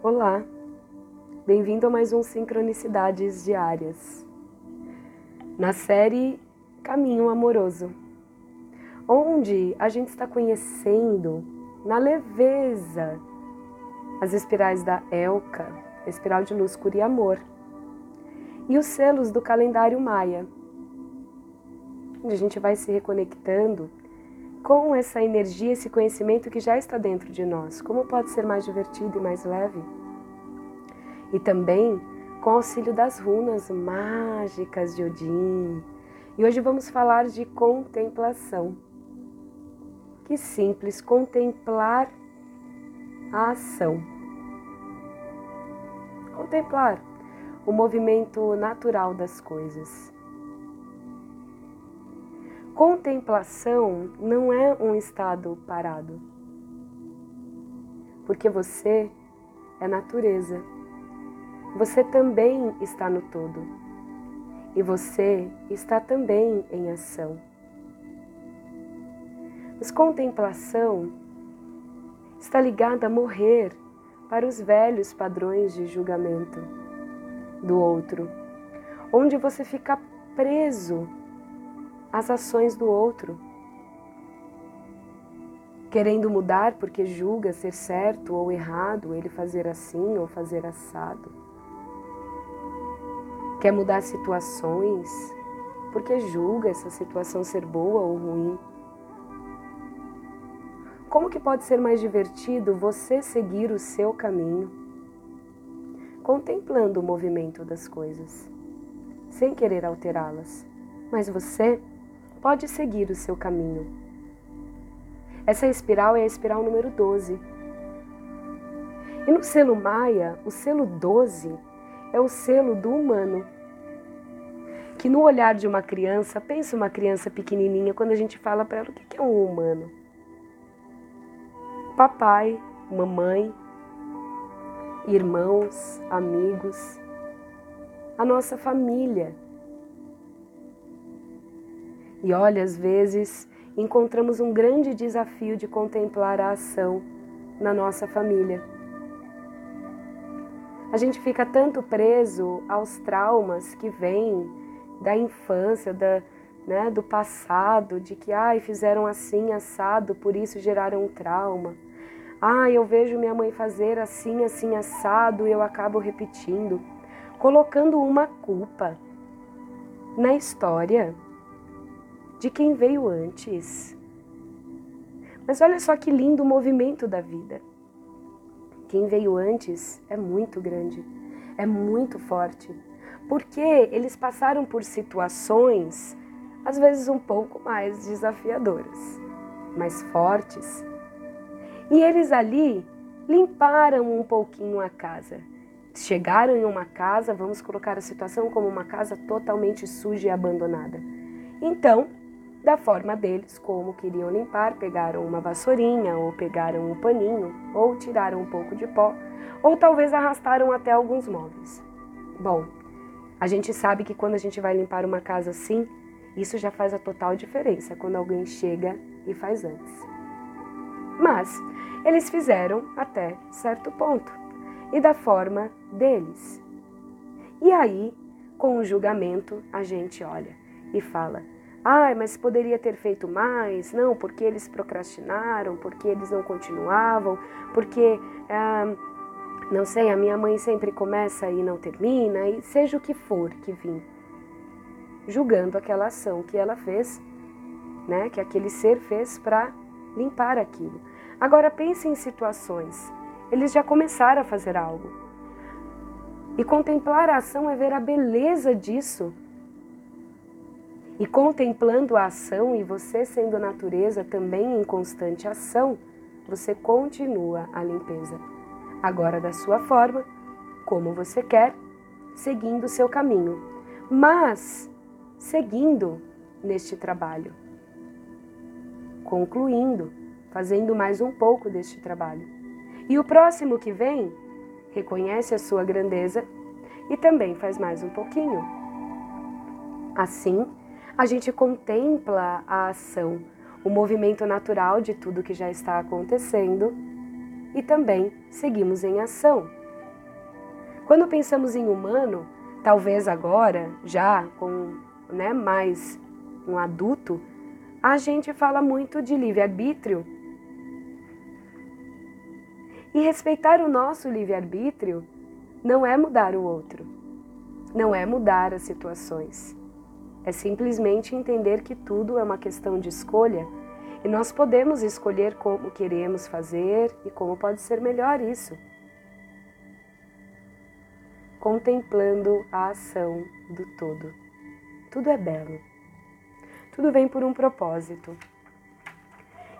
Olá, bem-vindo a mais um Sincronicidades Diárias. Na série Caminho Amoroso, onde a gente está conhecendo na leveza as espirais da Elka, espiral de luz, cura e amor, e os selos do calendário maia, onde a gente vai se reconectando com essa energia, esse conhecimento que já está dentro de nós. Como pode ser mais divertido e mais leve? E também com auxílio das runas mágicas de Odin. E hoje vamos falar de contemplação. Que simples contemplar a ação. Contemplar o movimento natural das coisas. Contemplação não é um estado parado, porque você é natureza. Você também está no todo e você está também em ação. Mas contemplação está ligada a morrer para os velhos padrões de julgamento do outro, onde você fica preso as ações do outro. Querendo mudar porque julga ser certo ou errado ele fazer assim ou fazer assado. Quer mudar situações porque julga essa situação ser boa ou ruim. Como que pode ser mais divertido você seguir o seu caminho, contemplando o movimento das coisas, sem querer alterá-las, mas você pode seguir o seu caminho. Essa espiral é a espiral número 12. E no selo Maia, o selo 12 é o selo do humano. Que no olhar de uma criança, pensa uma criança pequenininha, quando a gente fala para ela o que é um humano. Papai, mamãe, irmãos, amigos, a nossa família e olha, às vezes encontramos um grande desafio de contemplar a ação na nossa família. A gente fica tanto preso aos traumas que vêm da infância, da, né, do passado, de que ai, fizeram assim, assado, por isso geraram um trauma. Ah, eu vejo minha mãe fazer assim, assim, assado e eu acabo repetindo, colocando uma culpa na história de quem veio antes. Mas olha só que lindo o movimento da vida. Quem veio antes é muito grande, é muito forte, porque eles passaram por situações, às vezes um pouco mais desafiadoras, mais fortes. E eles ali limparam um pouquinho a casa. Chegaram em uma casa, vamos colocar a situação como uma casa totalmente suja e abandonada. Então, da forma deles, como queriam limpar, pegaram uma vassourinha, ou pegaram um paninho, ou tiraram um pouco de pó, ou talvez arrastaram até alguns móveis. Bom, a gente sabe que quando a gente vai limpar uma casa assim, isso já faz a total diferença quando alguém chega e faz antes. Mas eles fizeram até certo ponto e da forma deles. E aí, com o julgamento, a gente olha e fala: Ai, mas poderia ter feito mais? Não, porque eles procrastinaram, porque eles não continuavam, porque, ah, não sei, a minha mãe sempre começa e não termina, e seja o que for que vim. Julgando aquela ação que ela fez, né, que aquele ser fez para limpar aquilo. Agora pense em situações. Eles já começaram a fazer algo. E contemplar a ação é ver a beleza disso e contemplando a ação e você sendo natureza também em constante ação, você continua a limpeza. Agora da sua forma, como você quer, seguindo o seu caminho, mas seguindo neste trabalho. Concluindo, fazendo mais um pouco deste trabalho. E o próximo que vem reconhece a sua grandeza e também faz mais um pouquinho. Assim, a gente contempla a ação, o movimento natural de tudo que já está acontecendo e também seguimos em ação, Quando pensamos em humano, talvez agora, já com né, mais um adulto, a gente fala muito de livre-arbítrio. E respeitar o nosso livre-arbítrio não é mudar o outro, não é mudar as situações. É simplesmente entender que tudo é uma questão de escolha e nós podemos escolher como queremos fazer e como pode ser melhor isso. Contemplando a ação do todo. Tudo é belo. Tudo vem por um propósito.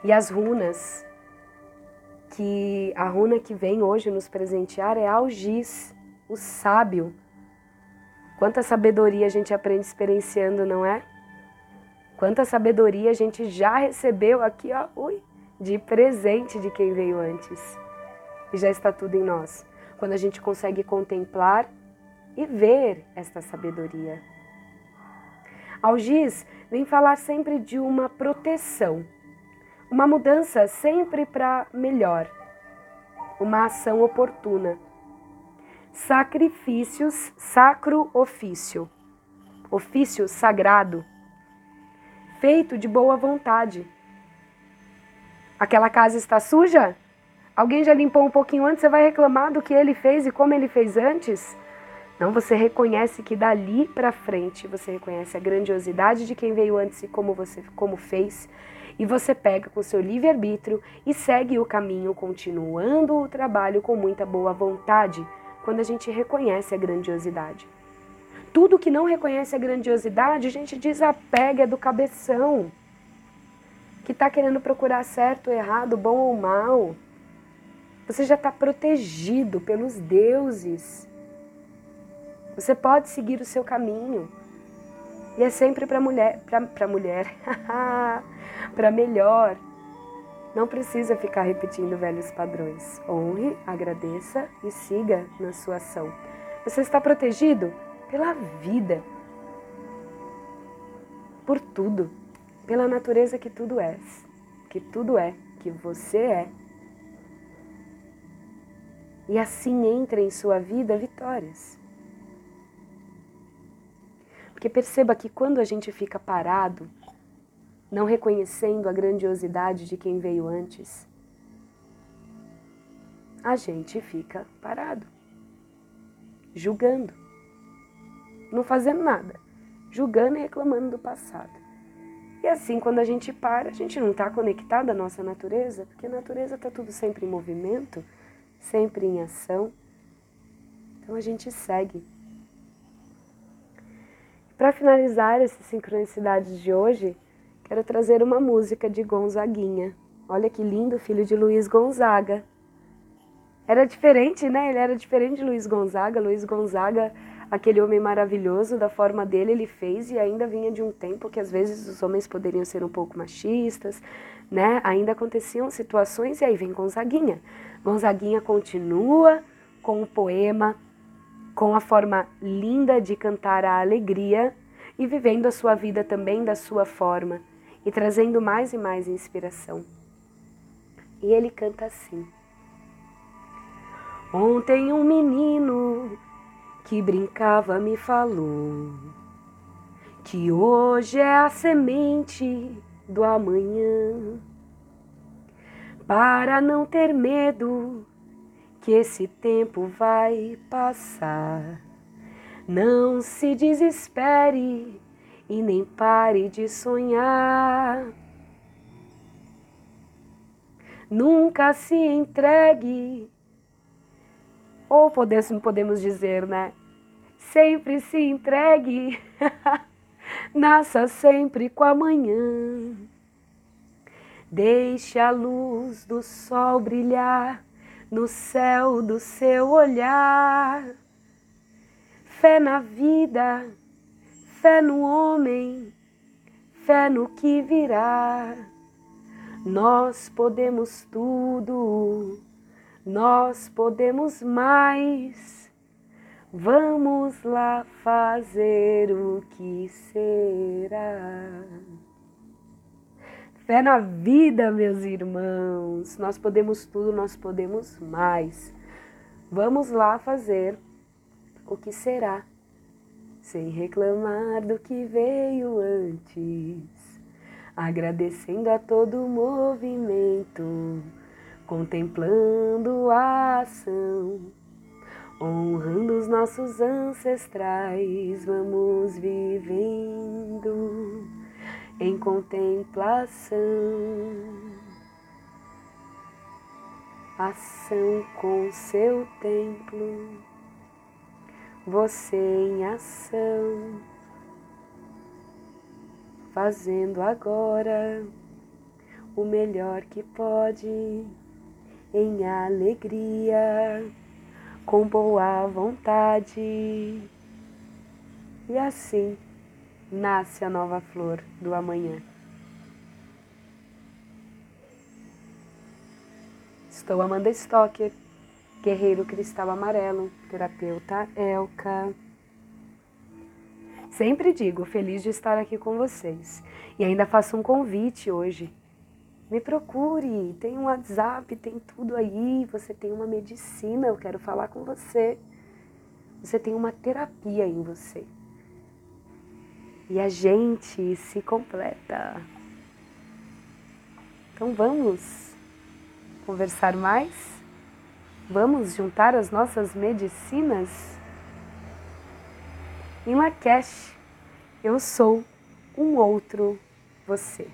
E as runas, que a runa que vem hoje nos presentear é Algis, o sábio. Quanta sabedoria a gente aprende experienciando, não é? Quanta sabedoria a gente já recebeu aqui, ó, ui, de presente de quem veio antes. E já está tudo em nós. Quando a gente consegue contemplar e ver esta sabedoria. Algis vem falar sempre de uma proteção, uma mudança sempre para melhor, uma ação oportuna. Sacrifícios, sacro ofício, ofício sagrado, feito de boa vontade. Aquela casa está suja? Alguém já limpou um pouquinho antes? Você vai reclamar do que ele fez e como ele fez antes? Não, você reconhece que dali para frente você reconhece a grandiosidade de quem veio antes e como você como fez, e você pega com seu livre-arbítrio e segue o caminho, continuando o trabalho com muita boa vontade, quando a gente reconhece a grandiosidade. Tudo que não reconhece a grandiosidade, a gente desapega do cabeção, que está querendo procurar certo, errado, bom ou mal. Você já está protegido pelos deuses você pode seguir o seu caminho. E é sempre para mulher, para mulher, para melhor. Não precisa ficar repetindo velhos padrões. Honre, agradeça e siga na sua ação. Você está protegido pela vida, por tudo, pela natureza que tudo é, que tudo é, que você é. E assim entra em sua vida vitórias. Porque perceba que quando a gente fica parado, não reconhecendo a grandiosidade de quem veio antes, a gente fica parado, julgando, não fazendo nada, julgando e reclamando do passado. E assim, quando a gente para, a gente não está conectado à nossa natureza, porque a natureza está tudo sempre em movimento, sempre em ação. Então a gente segue para finalizar essas sincronicidades de hoje, quero trazer uma música de Gonzaguinha. Olha que lindo, filho de Luiz Gonzaga. Era diferente, né? Ele era diferente de Luiz Gonzaga. Luiz Gonzaga, aquele homem maravilhoso, da forma dele, ele fez e ainda vinha de um tempo que às vezes os homens poderiam ser um pouco machistas, né? Ainda aconteciam situações e aí vem Gonzaguinha. Gonzaguinha continua com o poema com a forma linda de cantar a alegria e vivendo a sua vida também da sua forma e trazendo mais e mais inspiração. E ele canta assim: Ontem um menino que brincava me falou que hoje é a semente do amanhã. Para não ter medo que esse tempo vai passar. Não se desespere e nem pare de sonhar. Nunca se entregue, ou podemos, podemos dizer, né? Sempre se entregue, nasça sempre com a manhã. Deixe a luz do sol brilhar no céu do seu olhar. Fé na vida, fé no homem, fé no que virá. Nós podemos tudo, nós podemos mais. Vamos lá fazer o que será. Fé na vida, meus irmãos. Nós podemos tudo, nós podemos mais. Vamos lá fazer o que será, sem reclamar do que veio antes, agradecendo a todo o movimento, contemplando a ação, honrando os nossos ancestrais, vamos vivendo em contemplação. Ação com seu templo, você em ação, fazendo agora o melhor que pode, em alegria, com boa vontade. E assim nasce a nova flor do amanhã. Estou Amanda Stocker, guerreiro cristal amarelo, terapeuta Elka. Sempre digo, feliz de estar aqui com vocês. E ainda faço um convite hoje. Me procure, tem um WhatsApp, tem tudo aí. Você tem uma medicina, eu quero falar com você. Você tem uma terapia em você. E a gente se completa. Então vamos conversar mais? Vamos juntar as nossas medicinas? Em Lakesh, eu sou um outro você.